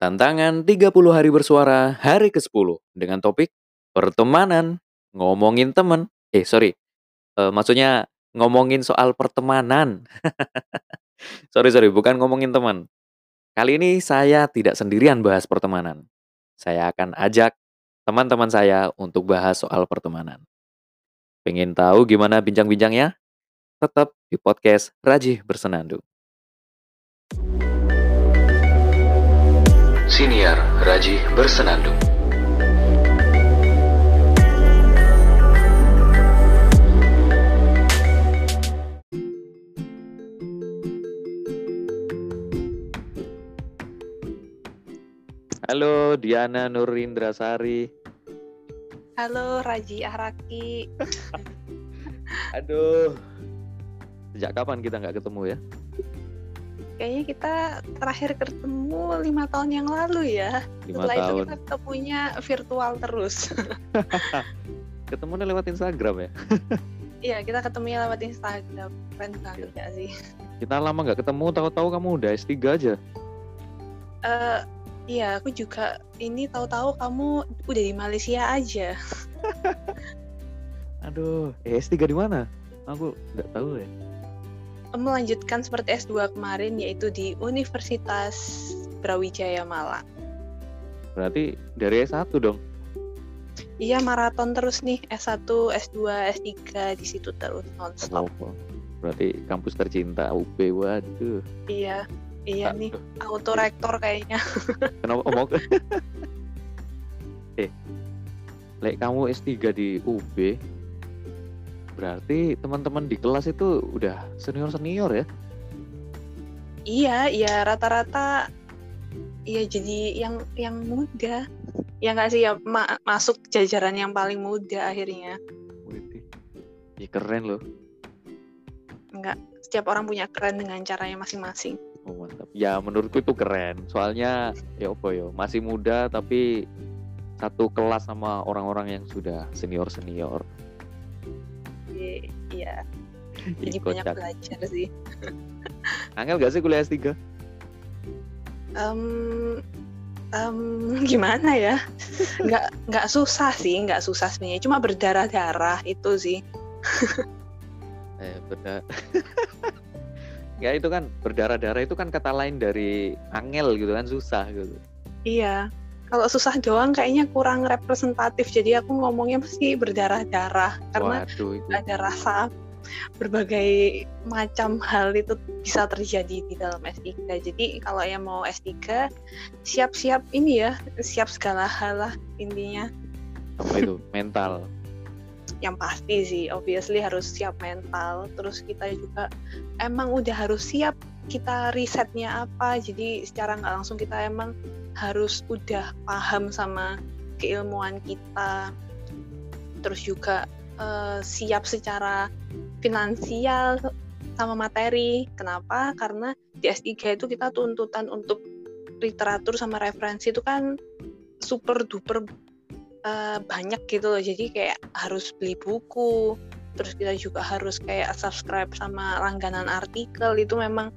Tantangan 30 hari bersuara hari ke-10 dengan topik pertemanan, ngomongin temen. Eh, sorry, eee, maksudnya ngomongin soal pertemanan. Sorry sorry, bukan ngomongin teman. Kali ini saya tidak sendirian bahas pertemanan. Saya akan ajak teman-teman saya untuk bahas soal pertemanan. Pengen tahu gimana bincang-bincangnya? Tetap di podcast Rajih Bersenandung. Siniar Rajih Bersenandung. Halo Diana Nurindrasari. Halo Raji Araki. Aduh. Sejak kapan kita nggak ketemu ya? Kayaknya kita terakhir ketemu lima tahun yang lalu ya. Setelah itu tahun. kita ketemunya virtual terus. Ketemunya lewat Instagram ya? Iya kita ketemunya lewat Instagram. Keren banget ya sih. Kita lama nggak ketemu, tahu-tahu kamu udah S3 aja. Eh, Iya, aku juga ini tahu-tahu kamu udah di Malaysia aja. Aduh, eh, S3 di mana? Aku nggak tahu ya. Melanjutkan seperti S2 kemarin yaitu di Universitas Brawijaya Malang. Berarti dari S1 dong. Iya maraton terus nih S1, S2, S3 di situ terus nonstop. Oh, berarti kampus tercinta UB, waduh. Iya, iya nih Aduh, auto rektor kayaknya. Kenapa omong? eh, lek kamu S3 di UB, berarti teman-teman di kelas itu udah senior-senior ya? Iya, iya rata-rata iya jadi yang yang muda. Ya nggak sih ya ma- masuk jajaran yang paling muda akhirnya. Ih, keren loh. Enggak, setiap orang punya keren dengan caranya masing-masing. Oh, mantap. Ya, menurutku itu keren. Soalnya ya apa ya, masih muda tapi satu kelas sama orang-orang yang sudah senior-senior. Jadi, Iya, jadi Ih, banyak belajar sih. Angel gak sih kuliah S3? Em, em, gimana ya? Nggak nggak susah sih, nggak susah sebenarnya. Cuma berdarah-darah itu sih. Eh, beda. ya itu kan berdarah-darah itu kan kata lain dari angel gitu kan susah gitu. Iya. Kalau susah doang kayaknya kurang representatif. Jadi aku ngomongnya mesti berdarah-darah karena Waduh itu. ada rasa berbagai macam hal itu bisa terjadi di dalam S3. Jadi kalau yang mau S3 siap-siap ini ya, siap segala hal lah intinya. Apa itu? Mental. Yang pasti sih obviously harus siap mental. Terus kita juga emang udah harus siap kita risetnya apa. Jadi secara nggak langsung kita emang harus udah paham sama keilmuan kita. Terus juga eh, siap secara finansial sama materi. Kenapa? Karena di S3 itu kita tuntutan untuk literatur sama referensi itu kan super duper eh, banyak gitu loh. Jadi kayak harus beli buku, terus kita juga harus kayak subscribe sama langganan artikel itu memang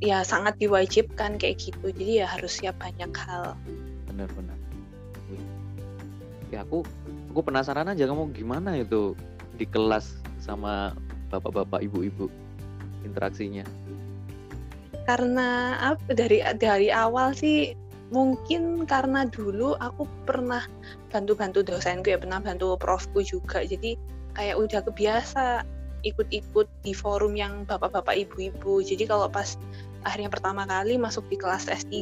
ya sangat diwajibkan kayak gitu. Jadi ya harus siap banyak hal. Benar-benar. Ya aku aku penasaran aja kamu gimana itu di kelas sama bapak-bapak ibu-ibu interaksinya. karena apa dari dari awal sih mungkin karena dulu aku pernah bantu-bantu dosenku ya pernah bantu profku juga jadi kayak udah kebiasa ikut-ikut di forum yang bapak-bapak ibu-ibu jadi kalau pas akhirnya pertama kali masuk di kelas S3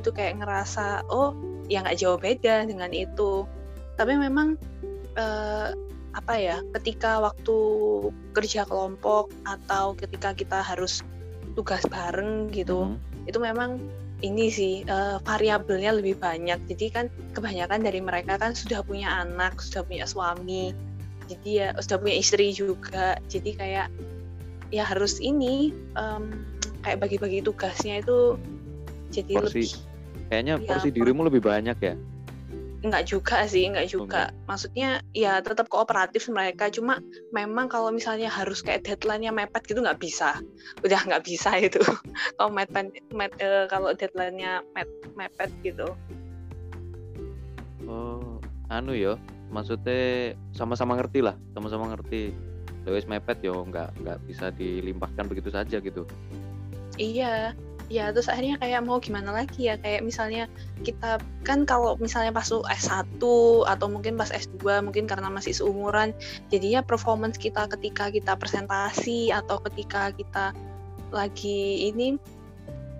itu kayak ngerasa oh ya nggak jauh beda dengan itu. Tapi memang eh, apa ya ketika waktu kerja kelompok atau ketika kita harus tugas bareng gitu Mhm. itu memang ini sih eh, variabelnya lebih banyak. Jadi kan kebanyakan dari mereka kan sudah punya anak sudah punya suami jadi ya sudah punya istri juga. Jadi kayak ya harus ini em, kayak bagi-bagi tugasnya itu jadi Porsi- lebih Kayaknya Iya, porsi dirimu lebih banyak ya. Enggak juga sih, enggak Oh, juga. Maksudnya ya tetap kooperatif mereka, cuma memang kalau misalnya harus kayak deadline-nya mepet gitu nggak bisa. Udah nggak bisa itu. Kalau mepet, met, eh, kalau deadline-nya met, mepet gitu. Oh, anu ya, maksudnya sama-sama ngerti lah, sama-sama ngerti. Lewis mepet yo nggak nggak bisa dilimpahkan begitu saja gitu. Iya, ya terus akhirnya kayak mau gimana lagi ya? Kayak misalnya kita kan kalau misalnya pas S1 atau mungkin pas S2 mungkin karena masih seumuran jadinya performance kita ketika kita presentasi atau ketika kita lagi ini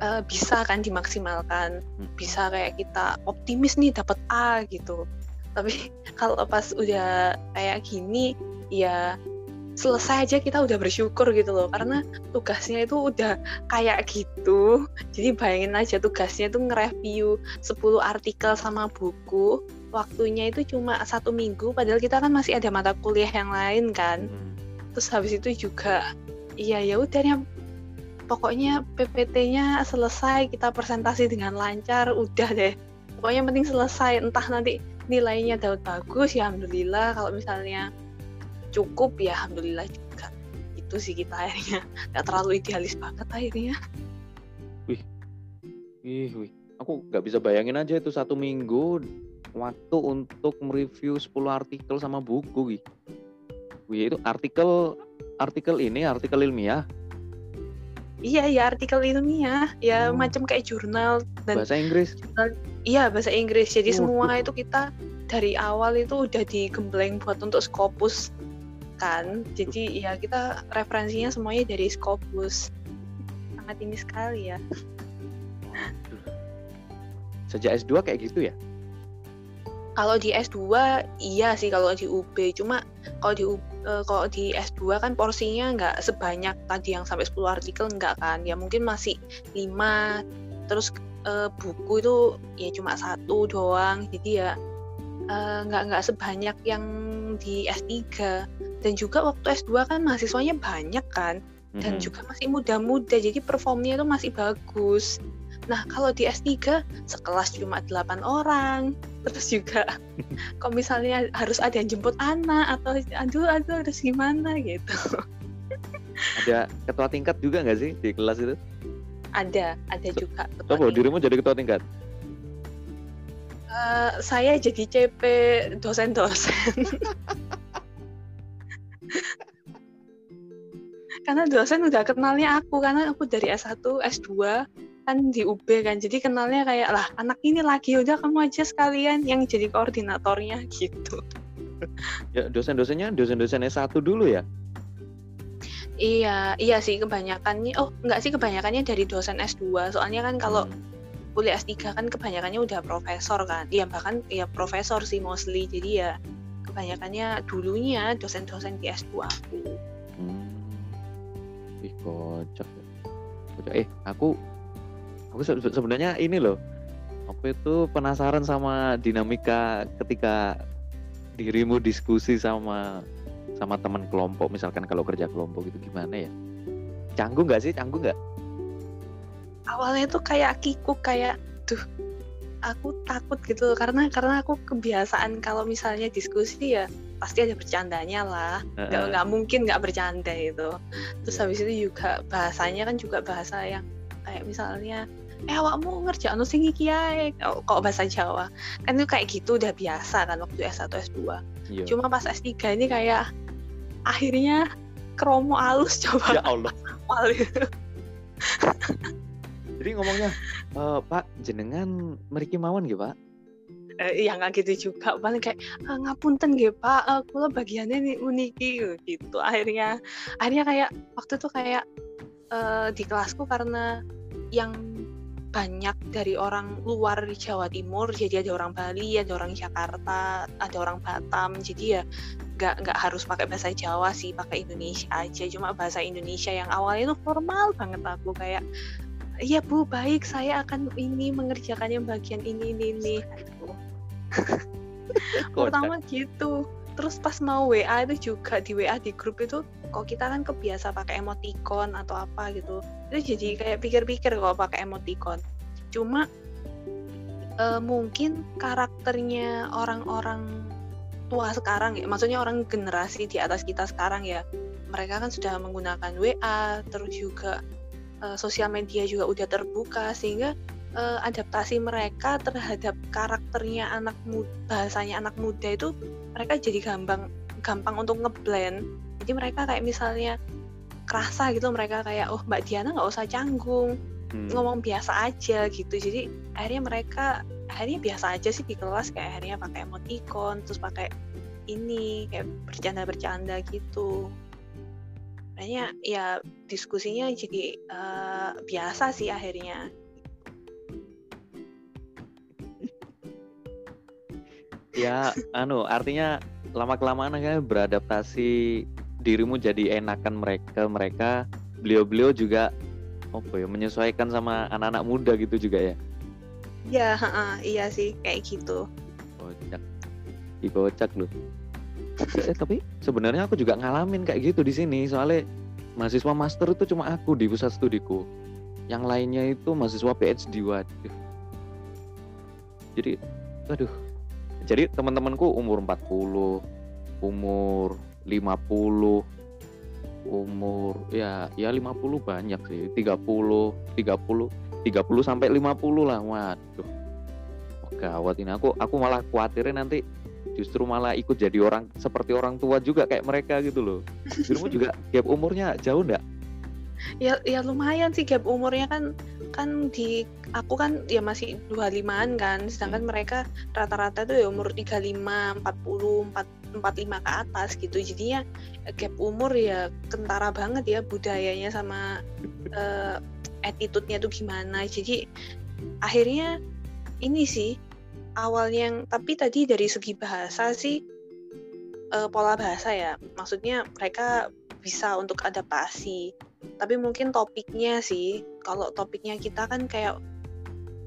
uh, bisa kan dimaksimalkan. Hmm. bisa kayak kita optimis nih dapat A gitu. Tapi kalau pas udah kayak gini ya selesai aja kita udah bersyukur gitu loh. Karena tugasnya itu udah kayak gitu. Jadi bayangin aja tugasnya itu nge-review 10 artikel sama buku. Waktunya itu cuma satu minggu padahal kita kan masih ada mata kuliah yang lain kan. Hmm. terus habis itu juga iya ya udah ya pokoknya PPT-nya selesai kita presentasi dengan lancar udah deh. Pokoknya yang penting selesai. Entah nanti nilainya dapat bagus ya alhamdulillah. Kalau misalnya cukup ya alhamdulillah juga itu sih kita akhirnya nggak terlalu idealis banget akhirnya Ih, wih. Aku nggak bisa bayangin aja itu satu minggu waktu untuk mereview 10 artikel sama buku. Wih, wih itu artikel artikel ini artikel ilmiah iya ya artikel ilmiah ya Oh. macam kayak jurnal dan bahasa Inggris. iya bahasa Inggris jadi Waduh. semua itu kita dari awal itu udah digembleng buat untuk Scopus kan. Jadi ya kita referensinya semuanya dari Scopus. Sangat ini sekali ya. Sejak S2 kayak gitu ya? kalau di S2 iya sih kalau di UB cuma kalau di U- eh, kalau di S2 kan porsinya nggak sebanyak tadi yang sampai 10 artikel nggak kan? Ya mungkin masih 5 terus eh, buku itu ya cuma satu doang. Jadi ya eh, nggak nggak sebanyak yang di S3 dan juga waktu S2 kan mahasiswanya banyak kan dan Mhm. juga masih muda-muda jadi performnya itu masih bagus nah kalau di S3 sekelas cuma 8 orang terus juga kalau misalnya harus ada yang jemput anak atau aduh aduh harus gimana gitu Ada ketua tingkat juga nggak sih di kelas itu? ada ada juga ketua Coba tingkat. dirimu jadi ketua tingkat. Eh, saya jadi CP dosen-dosen karena dosen udah kenalnya aku karena aku dari S1 S2 kan di UB kan jadi kenalnya kayak lah anak ini lagi udah kamu aja sekalian yang jadi koordinatornya gitu Ya dosen-dosennya dosen-dosen S1 dulu ya? iya iya sih kebanyakannya oh enggak sih kebanyakannya dari dosen S2 soalnya kan kalau Hmm. Kuliah S3 kan kebanyakannya udah profesor kan iya bahkan ya profesor sih mostly jadi ya kebanyakannya dulunya dosen-dosen di S2 aku Hmm. Ih kocak ya. Kocak. Eh aku aku se- se- sebenarnya ini loh. Aku itu penasaran sama dinamika ketika dirimu diskusi sama sama teman kelompok misalkan kalau kerja kelompok itu gimana ya? Canggung nggak sih? Canggung nggak? Awalnya tuh kayak kikuk kayak tuh aku takut gitu karena karena aku kebiasaan kalau misalnya diskusi ya pasti ada bercandanya lah nggak Heeh. nggak mungkin nggak bercanda itu terus Iya. habis itu juga bahasanya kan juga bahasa yang kayak misalnya eh awakmu ngerjain sing iki ae kok kok bahasa Jawa kan itu kayak gitu udah biasa kan waktu S1 S2 Iya. cuma pas S3 ini kayak akhirnya kromo alus coba Ya Allah. Jadi ngomongnya "Eh, Pak jenengan meriki mawon gitu Pak. eh, ya nggak gitu juga. Paling kayak "Ah, ngapunten nggih Pak. Eh, kula bagiannya nih uniki. Gitu. Akhirnya akhirnya kayak waktu itu kayak eh, di kelasku karena yang banyak dari orang luar Jawa Timur jadi ada orang Bali ada orang Jakarta ada orang Batam. Jadi ya nggak nggak harus pakai bahasa Jawa sih pakai Indonesia aja. Cuma bahasa Indonesia yang awalnya itu formal banget aku. Kayak iya Bu baik. Saya akan ini mengerjakan yang bagian ini ini ini. Pertama gitu. Terus pas mau WA itu juga di WA di grup itu kok kita kan kebiasa pakai emoticon atau apa gitu. Itu jadi kayak pikir-pikir kalau pakai emoticon. Cuma uh, mungkin karakternya orang-orang tua sekarang ya, maksudnya orang generasi di atas kita sekarang ya, mereka kan sudah menggunakan WA, terus juga uh, sosial media juga udah terbuka sehingga uh, adaptasi mereka terhadap karakternya anak muda, bahasanya anak muda itu mereka jadi gampang gampang untuk ngeblend. Jadi mereka kayak misalnya kerasa gitu mereka kayak oh Mbak Diana nggak usah canggung, hmm. ngomong biasa aja gitu. Jadi akhirnya mereka akhirnya biasa aja sih di kelas kayak akhirnya pakai emoticon terus pakai ini kayak bercanda-bercanda gitu Kayaknya ya diskusinya jadi uh, biasa sih akhirnya ya anu artinya lama kelamaan akhirnya beradaptasi dirimu jadi enakan mereka mereka beliau-beliau juga ya menyesuaikan sama anak-anak muda gitu juga ya Ya, uh, iya sih kayak gitu. Kocak. Dikocak loh. Eh, tapi sebenarnya aku juga ngalamin kayak gitu di sini soalnya mahasiswa master itu cuma aku di pusat studiku. Yang lainnya itu mahasiswa PhD waduh. Jadi aduh. Jadi teman-temanku umur 40, umur 50, umur ya ya 50 banyak sih, 30, 30 30 sampai 50 lah. Waduh. Oh, gawat ini aku aku malah khawatirnya nanti justru malah ikut jadi orang seperti orang tua juga kayak mereka gitu loh. Dirimu juga gap umurnya jauh enggak? Ya ya lumayan sih gap umurnya kan kan di aku kan ya masih 25-an kan sedangkan hmm. mereka rata-rata tuh ya umur 35, 40, 4, 45 ke atas gitu. Jadinya gap umur ya kentara banget ya budayanya sama uh, attitude-nya tuh gimana jadi akhirnya ini sih awal yang tapi tadi dari segi bahasa sih uh, pola bahasa ya. Maksudnya mereka bisa untuk adaptasi. Tapi mungkin topiknya sih kalau topiknya kita kan kayak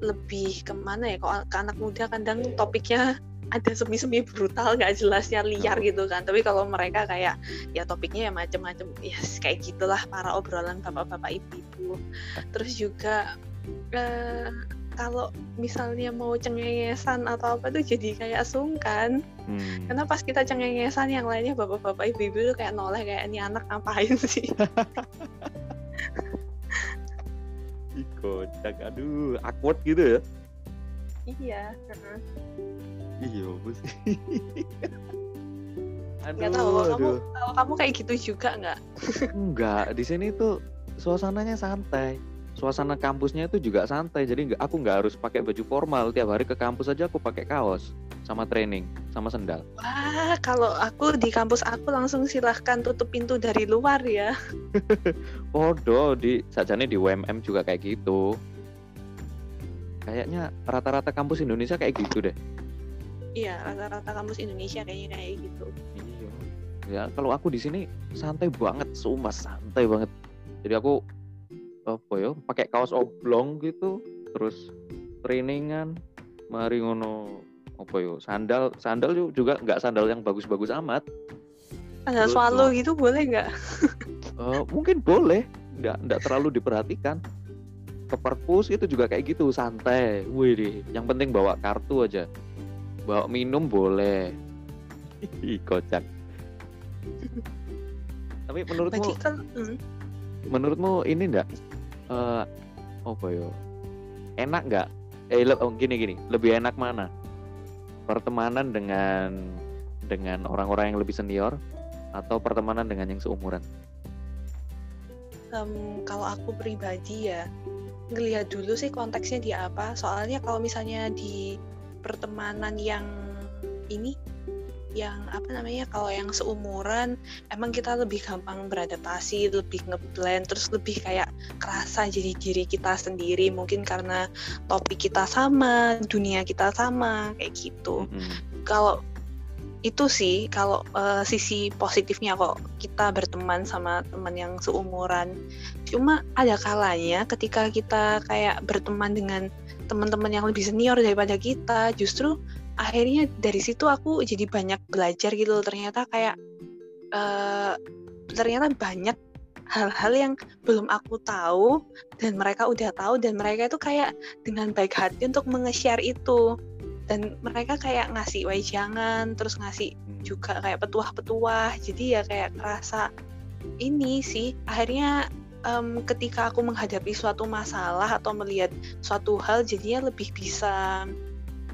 lebih ke mana ya? Kalau ke anak muda kadang topiknya ada semi-semi brutal nggak jelasnya liar gitu kan. Tapi kalau mereka kayak ya topiknya ya macem-macem. Ya yes, kayak gitulah para obrolan bapak-bapak ibu-ibu. Terus juga uh, kalau misalnya mau cengengesan atau apa tuh jadi kayak sungkan. Hmm. karena pas kita cengengesan yang lainnya bapak-bapak ibu-ibu tuh kayak noleh kayak ini anak ngapain sih? Kocak. Aduh awkward gitu ya? Iya iya apa sih? Aduh, tahu kalau kamu kalau kamu kayak gitu juga nggak? Enggak di sini tuh suasananya santai suasana kampusnya itu juga santai jadi nggak aku nggak harus pakai baju formal tiap hari ke kampus aja aku pakai kaos sama training sama sendal wah kalau aku di kampus aku langsung silahkan tutup pintu dari luar ya Podo di sajane di UMM juga kayak gitu kayaknya rata-rata kampus Indonesia kayak gitu deh Iya, rata-rata kampus Indonesia kayaknya kayak gitu. Iya. Ya, kalau aku di sini santai banget, sumpah santai banget. Jadi aku apa ya, pakai kaos oblong gitu, terus trainingan, mari ngono apa ya, sandal, sandal juga nggak sandal yang bagus-bagus amat. Sandal swallow gitu boleh nggak? uh, mungkin boleh, nggak nggak terlalu diperhatikan. Ke perpus itu juga kayak gitu, santai. Wih, yang penting bawa kartu aja bawa minum boleh Ih, kocak tapi menurutmu kan, hmm. menurutmu ini enggak uh, apa ya enak nggak? Eh oh, gini gini. Lebih enak mana? Pertemanan dengan dengan orang-orang yang lebih senior atau pertemanan dengan yang seumuran? Um, kalau aku pribadi ya ngelihat dulu sih konteksnya di apa. Soalnya kalau misalnya di pertemanan yang ini yang apa namanya kalau yang seumuran emang kita lebih gampang beradaptasi lebih ngeblend terus lebih kayak kerasa jadi diri kita sendiri mungkin karena topik kita sama dunia kita sama kayak gitu. Mm-hmm. kalau itu sih kalau uh, sisi positifnya kok kita berteman sama teman yang seumuran. Cuma ada kalanya ketika kita kayak berteman dengan teman-teman yang lebih senior daripada kita justru akhirnya dari situ aku jadi banyak belajar gitu loh. Ternyata kayak uh, ternyata banyak hal-hal yang belum aku tahu dan mereka udah tahu dan mereka itu kayak dengan baik hati untuk menge-share itu. Dan mereka kayak ngasih wajangan terus ngasih hmm. juga kayak petuah-petuah. Jadi ya kayak kerasa ini sih akhirnya um, ketika aku menghadapi suatu masalah atau melihat suatu hal jadinya lebih bisa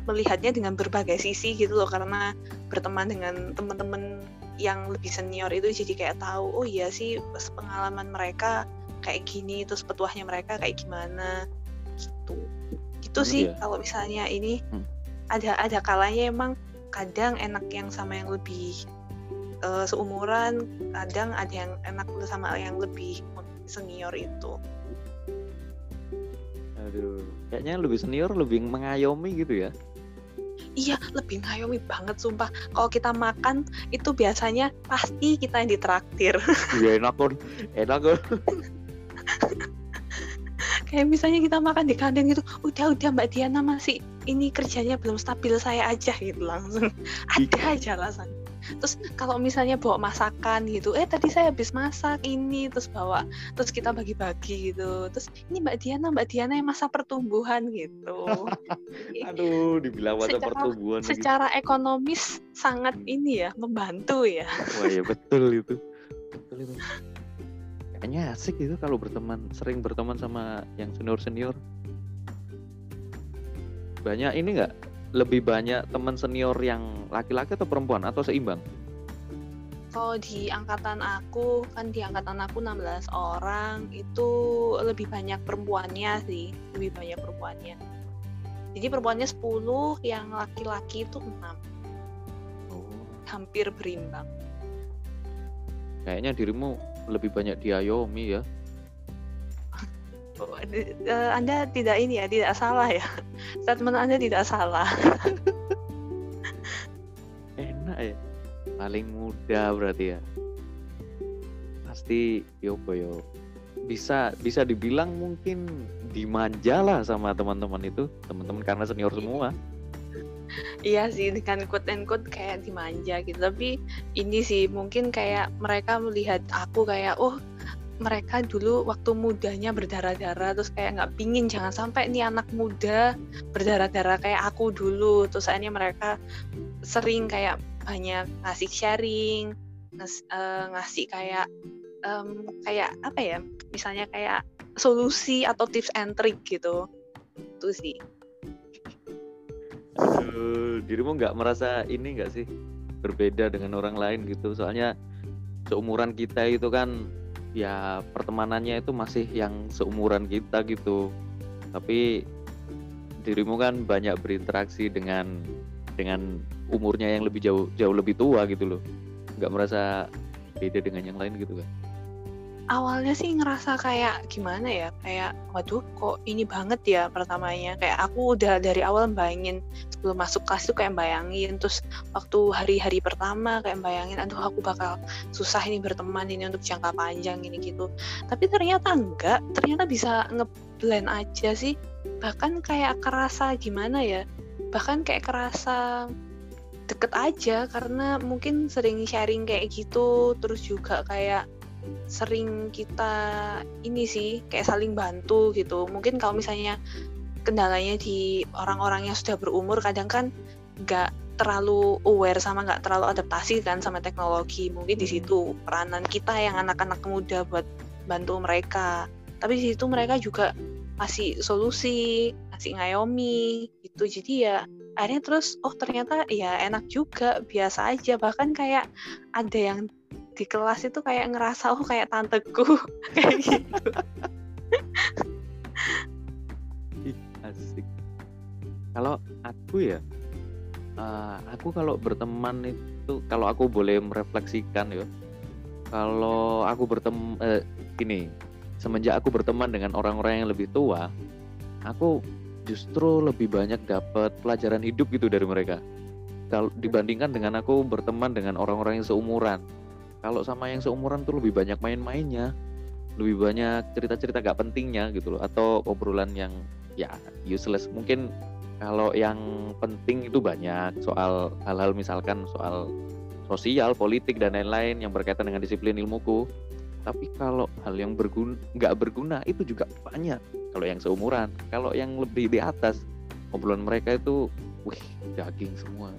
melihatnya dengan berbagai sisi gitu loh. Karena berteman dengan teman-teman yang lebih senior itu jadi kayak tahu oh iya sih pengalaman mereka kayak gini terus petuahnya mereka kayak gimana gitu. Gitu oh, sih iya. kalau misalnya ini hmm. ada ada kalanya emang kadang enak yang sama yang lebih uh, seumuran kadang ada yang enak sama yang lebih senior itu. Aduh kayaknya lebih senior lebih mengayomi gitu ya Iya, lebih ngayomi banget sumpah. Kalau kita makan itu biasanya pasti kita yang ditraktir. Iya enak kan, enak kan. kayak misalnya kita makan di kantin gitu udah udah mbak Diana masih ini kerjanya belum stabil saya aja gitu langsung ada iya. aja alasan terus kalau misalnya bawa masakan gitu eh tadi saya habis masak ini terus bawa terus kita bagi-bagi gitu. Terus ini mbak Diana mbak Diana yang masa pertumbuhan gitu. Aduh dibilang masa secara, pertumbuhan secara gitu. ekonomis sangat hmm. ini ya membantu ya. Wah ya betul itu. Betul itu. Kayaknya asik gitu kalau berteman sering berteman sama yang senior senior banyak ini nggak lebih banyak teman senior yang laki-laki atau perempuan? Atau seimbang? Kalau di angkatan aku kan di angkatan aku 16 orang itu lebih banyak perempuannya sih. Lebih banyak perempuannya. Jadi perempuannya 10 yang laki-laki itu 6 oh. hampir berimbang. Kayaknya dirimu lebih banyak diayomi ya. Uh, anda tidak ini ya, tidak salah ya. Statement Anda tidak salah. Enak ya. Paling muda berarti ya. Pasti yopo yo. Bisa bisa dibilang mungkin dimanja lah sama teman-teman itu, teman-teman karena senior semua iya sih dengan quote and quote kayak dimanja gitu tapi ini sih mungkin kayak mereka melihat aku kayak oh mereka dulu waktu mudanya berdarah-darah terus kayak nggak pingin jangan sampai nih anak muda berdarah-darah kayak aku dulu. Terus akhirnya mereka sering kayak banyak ngasih sharing ngas, uh, ngasih kayak um, kayak apa ya misalnya kayak solusi atau tips and trick gitu. Itu sih. Aduh, dirimu nggak merasa ini nggak sih? Berbeda dengan orang lain gitu? Soalnya seumuran kita itu kan ya pertemanannya itu masih yang seumuran kita gitu. Tapi dirimu kan banyak berinteraksi dengan dengan umurnya yang lebih jauh jauh lebih tua gitu loh. Nggak merasa beda dengan yang lain gitu kan? Awalnya sih ngerasa kayak gimana ya? Kayak waduh kok ini banget ya pertamanya? Kayak aku udah dari awal bayangin sebelum masuk kelas tuh kayak bayangin terus waktu hari-hari pertama kayak bayangin aduh aku bakal susah ini berteman ini untuk jangka panjang ini gitu. Tapi ternyata enggak ternyata bisa ngeblend aja sih. Bahkan kayak kerasa gimana ya bahkan kayak kerasa deket aja karena mungkin sering sharing kayak gitu terus juga kayak sering kita ini sih kayak saling bantu gitu. Mungkin kalau misalnya kendalanya di orang-orang yang sudah berumur kadang kan nggak terlalu aware sama nggak terlalu adaptasi kan sama teknologi. Mungkin di situ peranan kita yang anak-anak muda buat bantu mereka. Tapi di situ mereka juga masih solusi masih ngayomi gitu. Jadi ya akhirnya terus oh ternyata ya enak juga biasa aja. Bahkan kayak ada yang di kelas itu kayak ngerasa oh kayak tanteku. Kayak gitu. Asik. Kalau aku ya uh, aku kalau berteman itu kalau aku boleh merefleksikan ya kalau aku bertemu uh, ini semenjak aku berteman dengan orang-orang yang lebih tua aku justru lebih banyak dapat pelajaran hidup gitu dari mereka. Kalau dibandingkan dengan aku berteman dengan orang-orang yang seumuran kalau sama yang seumuran tuh lebih banyak main-mainnya. Lebih banyak cerita-cerita gak pentingnya gitu loh. Atau obrolan yang ya useless. Mungkin kalau yang penting itu banyak. Soal hal-hal misalkan soal sosial politik dan lain-lain yang berkaitan dengan disiplin ilmuku. Tapi kalau hal yang berguna nggak berguna itu juga banyak. Kalau yang seumuran. Kalau yang lebih di atas obrolan mereka itu wih daging semua.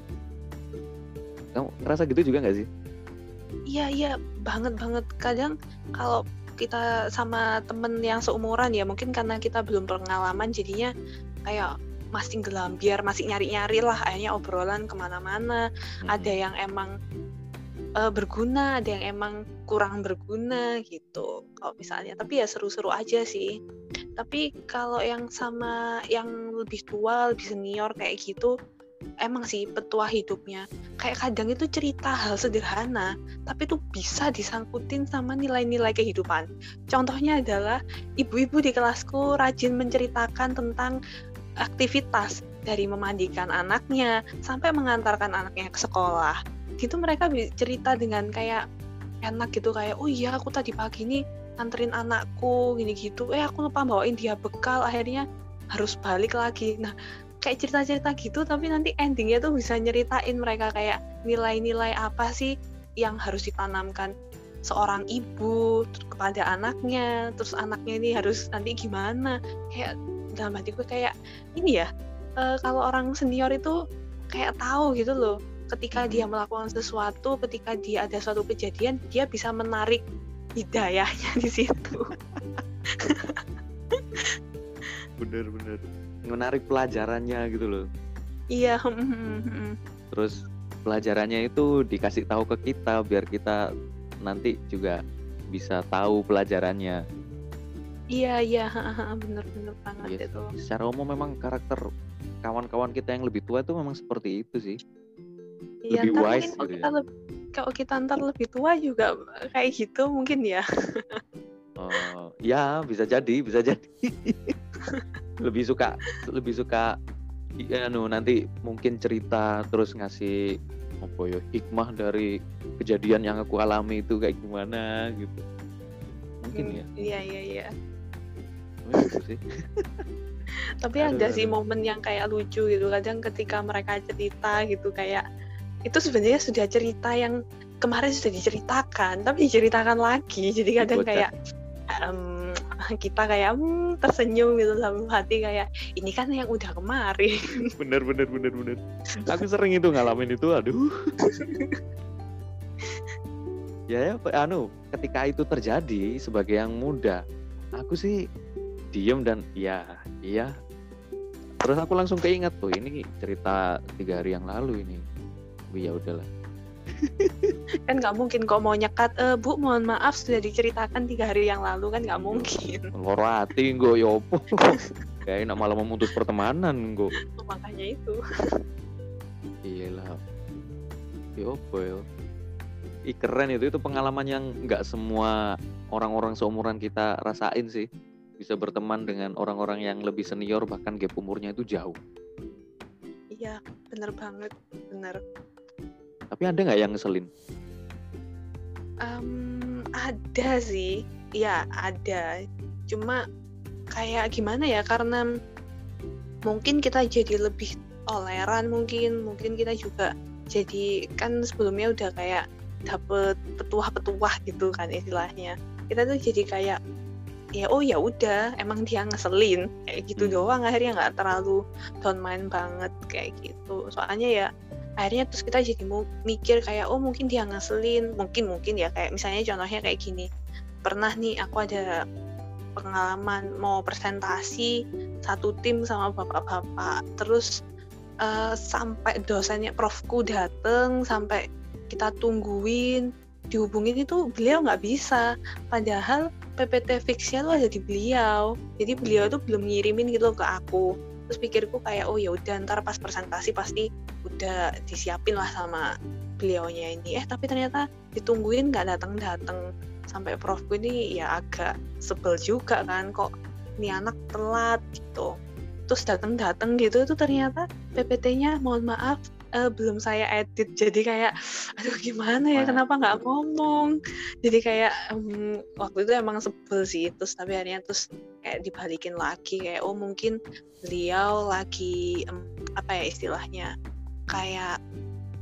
Kamu ngerasa gitu juga nggak sih iya iya banget banget. Kadang kalau kita sama temen yang seumuran ya mungkin karena kita belum pengalaman jadinya kayak masih gelambir masih nyari-nyari lah akhirnya obrolan ke mana-mana. Hmm. ada yang emang uh, berguna ada yang emang kurang berguna gitu kalau misalnya. Tapi ya seru-seru aja sih. Tapi kalau yang sama yang lebih tua lebih senior kayak gitu emang sih petua hidupnya. Kayak kadang itu cerita hal sederhana tapi tuh bisa disangkutin sama nilai-nilai kehidupan. Contohnya adalah ibu-ibu di kelasku rajin menceritakan tentang aktivitas dari memandikan anaknya sampai mengantarkan anaknya ke sekolah. Gitu mereka cerita dengan kayak enak gitu kayak oh iya aku tadi pagi ini anterin anakku gini gitu eh aku lupa bawain dia bekal akhirnya harus balik lagi. Nah kayak cerita-cerita gitu tapi nanti endingnya tuh bisa nyeritain mereka kayak nilai-nilai apa sih yang harus ditanamkan. Seorang ibu kepada anaknya terus anaknya ini harus nanti gimana. Kayak dalam hatiku kayak ini ya e, kalau orang senior itu kayak tahu gitu loh ketika dia melakukan sesuatu ketika dia ada suatu kejadian dia bisa menarik hidayahnya di situ. Bener-bener menarik pelajarannya gitu loh. Iya terus pelajarannya itu dikasih tahu ke kita biar kita nanti juga bisa tahu pelajarannya. Iya iya bener-bener banget iya, itu. Secara umum memang karakter kawan-kawan kita yang lebih tua itu memang seperti itu sih. Iya, lebih wise gitu kita ya. lebih, kalau kita ntar lebih tua juga kayak gitu mungkin ya. Oh ya bisa jadi bisa jadi lebih suka lebih suka ya nu nanti mungkin cerita terus ngasih apa ya hikmah dari kejadian yang aku alami itu kayak gimana gitu. Mungkin hmm, ya. iya iya iya. Gitu sih. Tapi aduh, ada aduh. sih momen yang kayak lucu gitu. Kadang ketika mereka cerita gitu kayak itu sebenarnya sudah cerita yang kemarin sudah diceritakan tapi diceritakan lagi. Jadi kadang kayak um, kita kayak hmm, tersenyum gitu dalam hati kayak ini kan yang udah kemarin. Bener bener bener bener. Aku sering itu ngalamin itu aduh. Ya ya anu ketika itu terjadi sebagai yang muda aku sih diem dan ya iya. Terus aku langsung keinget tuh ini cerita tiga hari yang lalu ini. Ya udahlah kan nggak mungkin kok mau nyekat. E, bu mohon maaf sudah diceritakan tiga hari yang lalu kan nggak iya. mungkin. Loro hati gue yopo kayak nak malah memutus pertemanan gue makanya itu. Iyalah. Yopo yo Ih, keren itu. Itu pengalaman yang nggak semua orang-orang seumuran kita rasain sih. Bisa berteman dengan orang-orang yang lebih senior bahkan gap umurnya itu jauh. Iya bener banget. Bener tapi ada nggak yang ngeselin? Um, ada sih, ya ada. Cuma kayak gimana ya? Karena mungkin kita jadi lebih toleran mungkin, mungkin kita juga jadi kan sebelumnya udah kayak dapet petuah-petuah gitu kan istilahnya. Kita tuh jadi kayak ya oh ya udah emang dia ngeselin kayak gitu hmm. doang akhirnya nggak terlalu down mind banget kayak gitu soalnya ya akhirnya terus kita jadi mikir kayak oh mungkin dia ngeselin. Mungkin mungkin ya kayak misalnya contohnya kayak gini. Pernah nih aku ada pengalaman mau presentasi satu tim sama bapak-bapak. Terus uh, sampai dosennya profku dateng sampai kita tungguin dihubungin itu beliau nggak bisa. Padahal PPT fixnya tuh ada di beliau. Jadi beliau itu belum ngirimin gitu ke aku. Terus pikirku kayak oh ya udah ntar pas presentasi pasti udah disiapin lah sama beliaunya ini. Eh tapi ternyata ditungguin nggak datang datang sampai profku ini ya agak sebel juga kan kok ini anak telat gitu. Terus datang datang gitu itu ternyata PPT-nya mohon maaf uh, belum saya edit. Jadi kayak aduh gimana ya? Kenapa nggak ngomong? Jadi kayak um, waktu itu emang sebel sih. Terus tapi akhirnya terus kayak dibalikin lagi. Kayak oh mungkin beliau lagi um, apa ya istilahnya kayak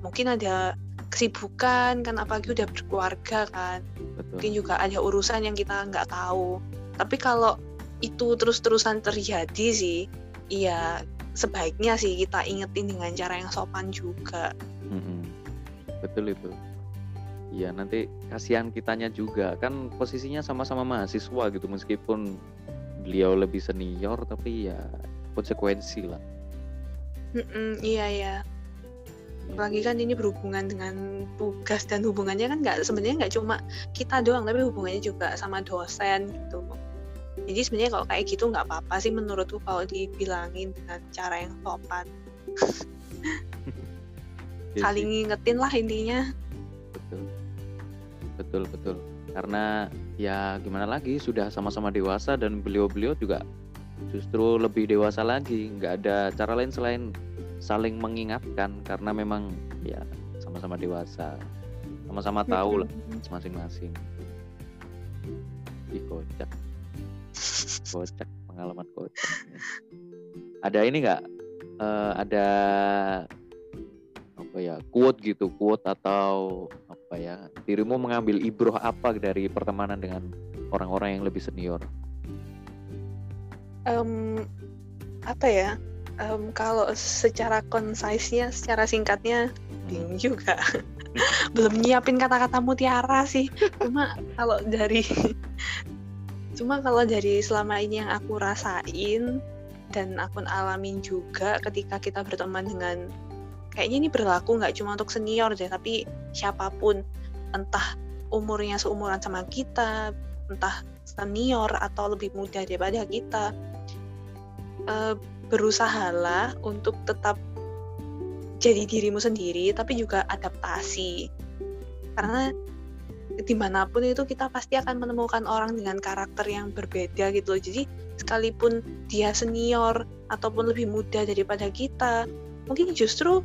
mungkin ada kesibukan kan apalagi udah berkeluarga kan betul, mungkin juga ada urusan yang kita nggak tahu tapi kalau itu terus-terusan terjadi sih iya sebaiknya sih kita ingetin dengan cara yang sopan juga Mm-mm. Betul itu. Iya, nanti kasihan kitanya juga. Kan posisinya sama-sama mahasiswa gitu meskipun beliau lebih senior tapi ya konsekuensi lah. Mm-mm, iya ya apalagi kan ini berhubungan dengan tugas dan hubungannya kan nggak sebenarnya nggak cuma kita doang tapi hubungannya juga sama dosen gitu jadi sebenarnya kalau kayak gitu nggak apa-apa sih menurutku kalau dibilangin dengan cara yang sopan Iya saling ngingetin lah intinya betul. Betul, betul. Karena ya gimana lagi sudah sama-sama dewasa dan beliau-beliau juga justru lebih dewasa lagi. Nggak ada cara lain selain saling mengingatkan karena memang ya sama-sama dewasa. Sama-sama tahu lah masing-masing. Ih, kocak. Kocak, pengalaman kocak. Ada ini nggak? Eh, ada apa ya quote gitu quote atau apa ya dirimu mengambil ibroh apa dari pertemanan dengan orang-orang yang lebih senior Em, apa ya Em, kalau secara concise-nya secara singkatnya Hmm. bingung juga. Belum nyiapin kata-kata mutiara sih. Cuma kalau dari cuma kalau dari selama ini yang aku rasain dan aku alamin juga ketika kita berteman dengan kayaknya ini berlaku nggak cuma untuk senior deh tapi siapa pun. Entah umurnya seumuran sama kita entah senior atau lebih muda daripada kita. Eh, berusahalah untuk tetap jadi dirimu sendiri tapi juga adaptasi. Karena di mana pun itu kita pasti akan menemukan orang dengan karakter yang berbeda gitu loh. Jadi sekalipun dia senior ataupun lebih muda daripada kita mungkin justru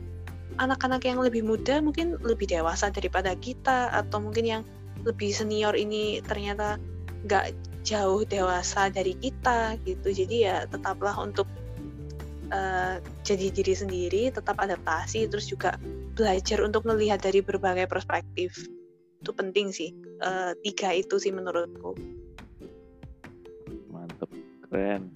anak-anak yang lebih muda mungkin lebih dewasa daripada kita atau mungkin yang lebih senior ini ternyata nggak jauh dewasa dari kita gitu. Jadi ya tetaplah untuk eh, jadi diri sendiri tetap adaptasi terus juga belajar untuk melihat dari berbagai perspektif. Itu penting sih Eh, tiga itu sih menurutku. Mantep keren.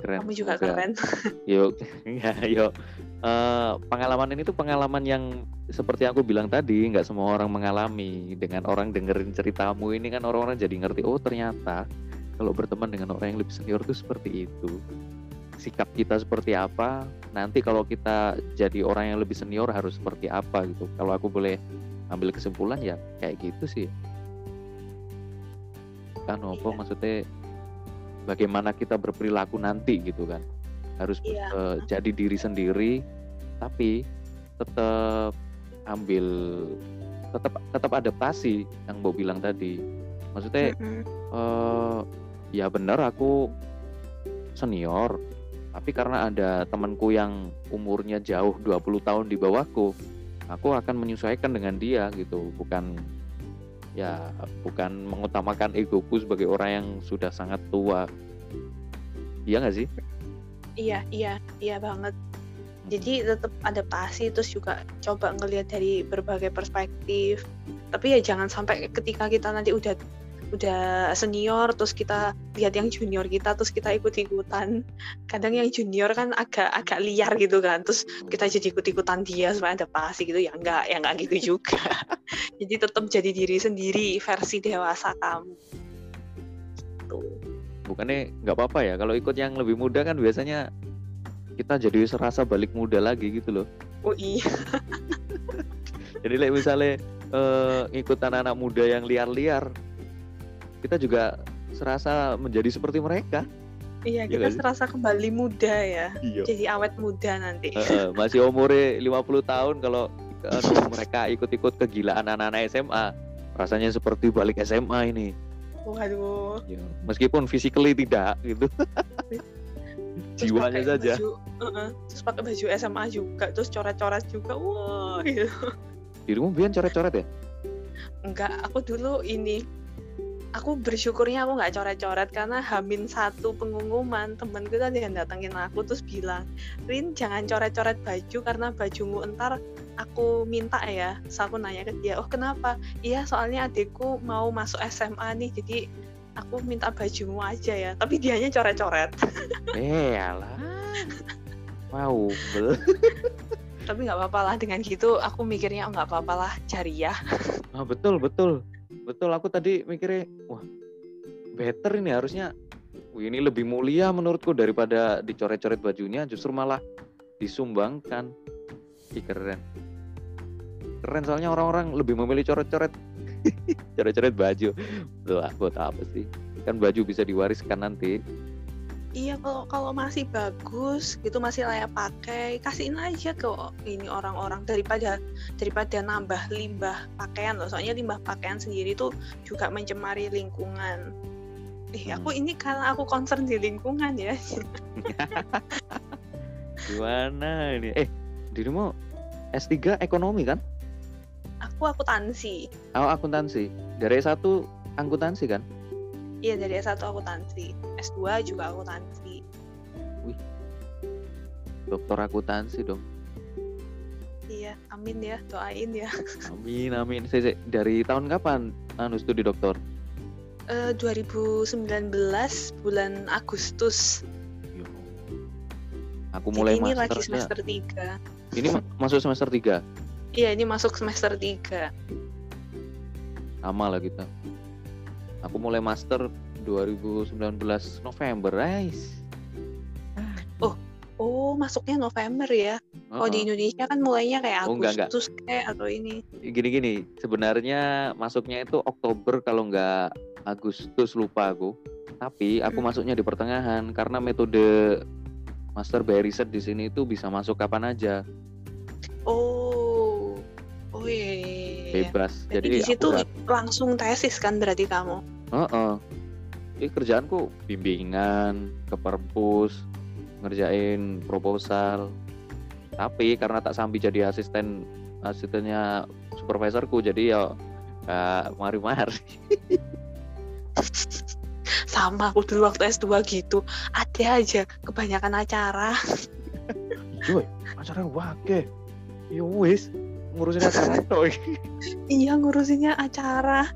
Keren kamu juga keren. Yuk ya yuk. Eh, pengalaman ini tuh pengalaman yang seperti aku bilang tadi nggak semua orang mengalami. Dengan orang dengerin ceritamu ini kan orang-orang jadi ngerti oh ternyata kalau berteman dengan orang yang lebih senior tuh seperti itu sikap kita seperti apa nanti kalau kita jadi orang yang lebih senior harus seperti apa gitu kalau aku boleh ambil kesimpulan ya kayak gitu sih kan apa Iya. maksudnya bagaimana kita berperilaku nanti gitu kan harus Iya. eh, jadi diri sendiri tapi tetap ambil tetap tetap adaptasi yang Mbok bilang tadi maksudnya Mm-mm. eh ya benar aku senior tapi karena ada temanku yang umurnya jauh 20 tahun di bawahku aku akan menyesuaikan dengan dia gitu bukan ya bukan mengutamakan egoku sebagai orang yang sudah sangat tua iya nggak sih Iya, iya, iya banget. Jadi tetap adaptasi terus juga coba ngelihat dari berbagai perspektif. Tapi ya jangan sampai ketika kita nanti udah udah senior terus kita lihat yang junior kita terus kita ikut-ikutan. Kadang yang junior kan agak agak liar gitu kan. Terus kita jadi ikut-ikutan dia supaya adaptasi gitu ya enggak, ya enggak gitu juga. jadi tetap jadi diri sendiri versi dewasa kamu. Tuh. bukannya nggak apa-apa ya kalau ikut yang lebih muda kan biasanya kita jadi serasa balik muda lagi gitu loh Oh iya. jadi like misalnya eh, ngikut anak-anak muda yang liar-liar kita juga serasa menjadi seperti mereka Iya, Iya kita sih? serasa kembali muda ya. iya Jadi awet muda nanti. masih umurnya 50 tahun kalau aduh, mereka ikut-ikut kegilaan anak-anak SMA rasanya seperti balik SMA ini Waduh. Ya, meskipun physically tidak gitu Terus jiwanya saja Baju, uh-uh, terus pakai baju SMA juga, terus coret-coret juga. Wah, gitu. dirimu biar coret-coret ya Enggak, aku dulu ini aku bersyukurnya aku nggak coret-coret karena hamin satu pengumuman temenku tadi yang datengin aku terus bilang Rin jangan coret-coret baju karena bajumu entar aku minta ya. Terus aku nanya ke dia oh kenapa? Iya soalnya adikku mau masuk SMA nih jadi aku minta bajumu aja ya. Tapi dianya coret-coret. Eh alah. Mau bel. Tapi nggak apa-apa lah dengan gitu aku mikirnya oh, nggak apa-apa lah jariah ah, betul betul betul aku tadi mikirnya wah better ini harusnya. Ini lebih mulia menurutku daripada dicoret-coret bajunya justru malah disumbangkan. Ih, keren. Keren soalnya orang-orang lebih memilih coret-coret. Coret-coret baju. Lah buat apa sih? Kan baju bisa diwariskan nanti Iya kalau kalau masih bagus gitu masih layak pakai kasihin aja ke ini orang-orang daripada daripada nambah limbah pakaian loh soalnya limbah pakaian sendiri tuh juga mencemari lingkungan. Eh aku Hmm. ini karena aku concern di lingkungan ya. gimana ini eh dirimu S3 ekonomi kan aku akuntansi. oh akuntansi dari S1 akuntansi kan Iya dari S1 akuntansi, S2 juga akuntansi. dokter akuntansi dong Iya, amin ya, doain ya. amin amin saya, saya- dari tahun kapan anu studi dokter Eh 2019 bulan Agustus. Yo. aku mulai Jadi ini lagi semester 3. ini ma- masuk semester 3 Iya, ini masuk semester 3. sama lah kita aku mulai master 2019 November guys Oh, masuknya November ya. Oh, di Indonesia kan mulainya kayak Oh, enggak, enggak. Agustus kayak atau ini. gini-gini sebenarnya masuknya itu Oktober kalau nggak Agustus lupa aku tapi aku Hmm. masuknya di pertengahan karena metode master by riset di sini itu bisa masuk kapan aja Oh. Oh iya. iya, iya, iya. bebas Jadi jadi di situ akurat. langsung tesis kan berarti kamu. Heeh. Ini kerjaanku bimbingan ke perpus ngerjain proposal tapi karena tak sampai jadi asisten asistennya supervisorku jadi ya uh, mari-mari Sama aku dulu waktu S2 gitu. Ada aja kebanyakan acara. Joy, acara wake. Ya wis, ngurusin acara iya, ngurusinnya acara.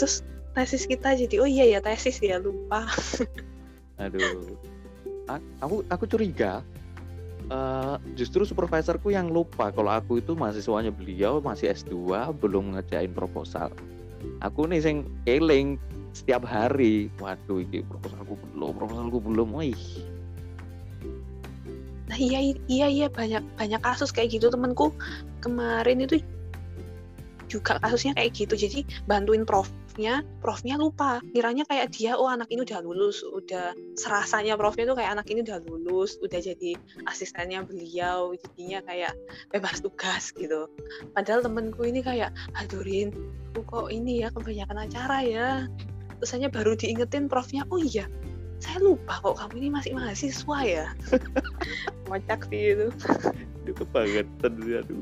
Terus tesis kita jadi oh iya ya tesis ya lupa. Aduh. A- Aku aku curiga eh, justru supervisorku yang lupa kalau aku itu mahasiswanya beliau masih S2 belum ngerjain proposal. Aku nih sing eling setiap hari. Waduh, ini proposalku belum, proposalku belum. Wih. Nah iya iya iya banyak banyak kasus kayak gitu temenku kemarin itu juga kasusnya kayak gitu jadi bantuin profnya profnya lupa. Kiranya kayak dia oh anak ini udah lulus udah serasanya profnya tuh kayak anak ini udah lulus udah jadi asistennya beliau jadinya kayak bebas tugas gitu. Padahal temenku ini kayak aduh Rin kok ini ya kebanyakan acara ya. Terus hanya baru diingetin profnya oh iya saya lupa kok kamu ini masih mahasiswa ya. Kocak sih itu. Aduh, kebangetan sih, aduh.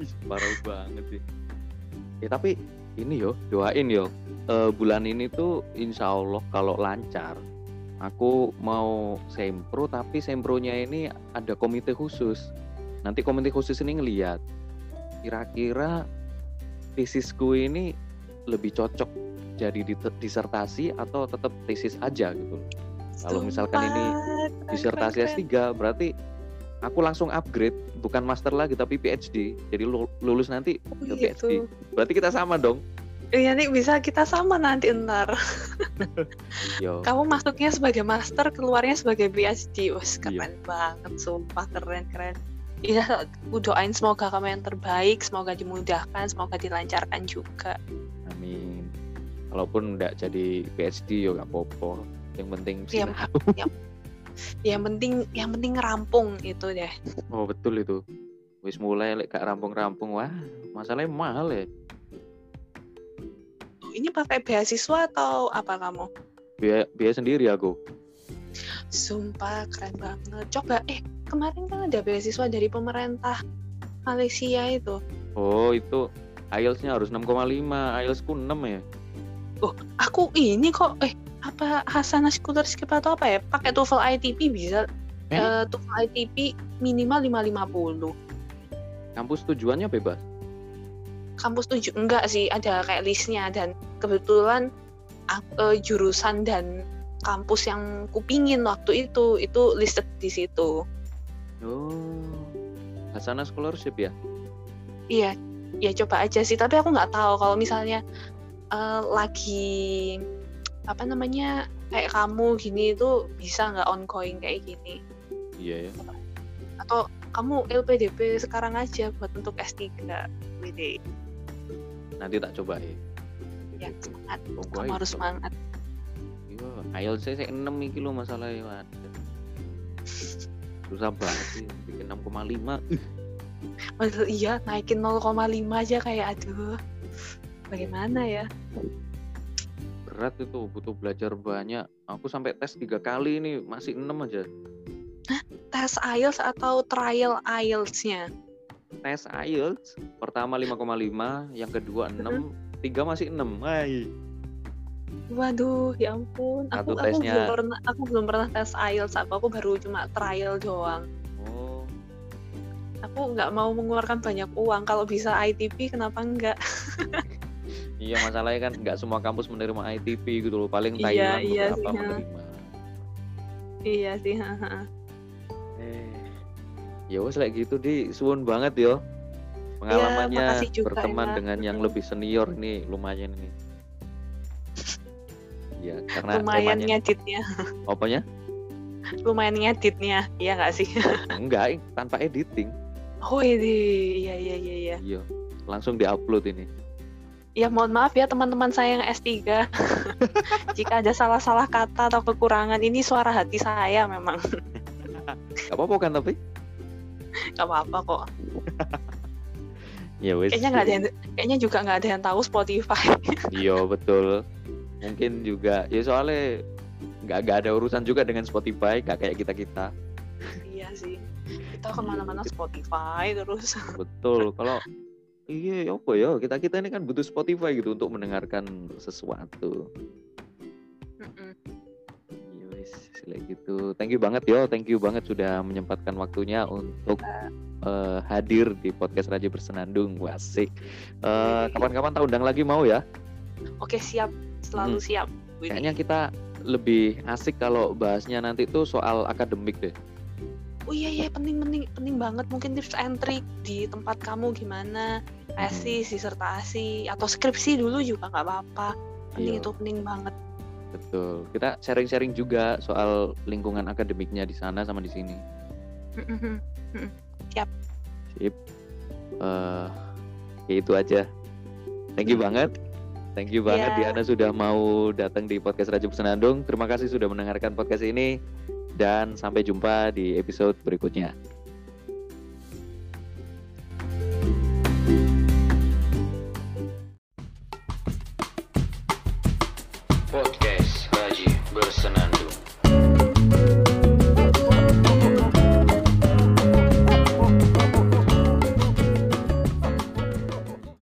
Ih, Parah banget sih. Ya tapi ini yo, doain yo. Eh, bulan ini tuh insya Allah kalau lancar, aku mau sempro tapi sempronya ini ada komite khusus. Nanti komite khusus ini ngeliat kira-kira tesisku ini lebih cocok jadi di- disertasi atau tetap tesis aja gitu. Kalau misalkan ini disertasi keren, keren. S3 berarti aku langsung upgrade bukan master lagi tapi PhD jadi lu- lulus nanti Oh, gitu. PhD berarti kita sama dong Iya nih bisa kita sama nanti ntar. yo Kamu masuknya sebagai master, keluarnya sebagai PhD. Wah, Iya. keren banget, sumpah keren keren. Iya, aku doain semoga kamu yang terbaik, semoga dimudahkan, semoga dilancarkan juga. amin kalaupun nggak jadi PhD yo gak apa-apa yang penting Iya. sinau. Yang penting, yang penting ngerampung itu deh. oh betul itu wis mulai lek gak rampung-rampung wah masalahnya mahal ya Ini pakai beasiswa atau apa kamu? biaya, biaya sendiri aku Sumpah keren banget. Coba, eh kemarin kan ada beasiswa dari pemerintah Malaysia itu. oh itu IELTS-nya harus 6,5 IELTS-ku 6 ya oh aku ini kok eh apa Hasanah Scholarship atau apa ya pakai TOEFL ITP bisa Eh? eh, TOEFL ITP minimal 550 Kampus tujuannya bebas. kampus tujuh enggak sih ada kayak listnya dan kebetulan eh, jurusan dan kampus yang kupingin waktu itu itu listed di situ Oh. Hasanah scholarship ya? iya ya coba aja sih tapi aku nggak tahu kalau misalnya eh, lagi apa namanya kayak kamu gini itu bisa nggak ongoing kayak gini Iya ya. atau kamu LPDP sekarang aja buat untuk S3 Wede. Nanti tak coba ya. ya semangat Monggo kamu harus semangat Iya, IELTS saya 6 iki lho masalahnya, waduh. Susah banget sih, bikin 6,5. Ih, Waduh, iya naikin 0,5 aja kayak aduh bagaimana ya berat itu, butuh belajar banyak. Aku sampai tes tiga kali ini masih 6 aja. tes IELTS atau trial IELTS-nya? Tes IELTS pertama 5,5, yang kedua 6, tiga masih 6. Hai. waduh ya ampun. Satu aku aku belum pernah aku belum pernah tes IELTS aku aku baru cuma trial doang. Oh, aku nggak mau mengeluarkan banyak uang. Kalau bisa ITP kenapa enggak iya masalahnya kan nggak semua kampus menerima ITP gitu loh. Paling Iya, Thailand iya beberapa sih, ha. menerima. iya sih haha. Eh, ya wes kayak gitu di suwun banget yo. Pengalamannya Iya, makasih juga, berteman Ella. dengan yang lebih senior nih lumayan nih. Ya, karena lumayan temanya ngeditnya apanya? lumayan ngeditnya iya nggak sih Enggak, tanpa editing. oh ini iya iya iya iya Iya, langsung diupload ini. Ya mohon maaf ya teman-teman saya yang S3 jika ada salah-salah kata atau kekurangan ini suara hati saya memang Gak apa-apa kan tapi? nggak apa-apa kok Ya wes. kayaknya nggak ada yang, kayaknya juga nggak ada yang tahu Spotify Iya betul. Mungkin juga ya soalnya nggak nggak ada urusan juga dengan Spotify, nggak kayak kita kita. iya sih kita ke mana-mana Spotify terus Betul. Kalau iya ya apa ya kita kita ini kan butuh Spotify gitu untuk mendengarkan sesuatu. Ya wes kayak gitu. Thank you banget yo, thank you banget sudah menyempatkan waktunya untuk eh, hadir di podcast Raja Bersenandung. Wasik. Eh, Kapan-kapan tak undang lagi mau ya? oke siap selalu siap Wih, Kayaknya kita lebih asik kalau bahasnya nanti tuh soal akademik deh. oh iya iya penting penting penting banget mungkin tips and trick di tempat kamu gimana tesis disertasi atau skripsi dulu juga nggak apa-apa penting Iya. itu penting banget Betul. Kita sharing-sharing juga soal lingkungan akademiknya di sana sama di sini. Mm-mm. Sip. Ya itu aja. Thank you banget. Thank you banget Iya. Diana sudah mau datang di podcast Raja Senandung. Terima kasih sudah mendengarkan podcast ini dan sampai jumpa di episode berikutnya.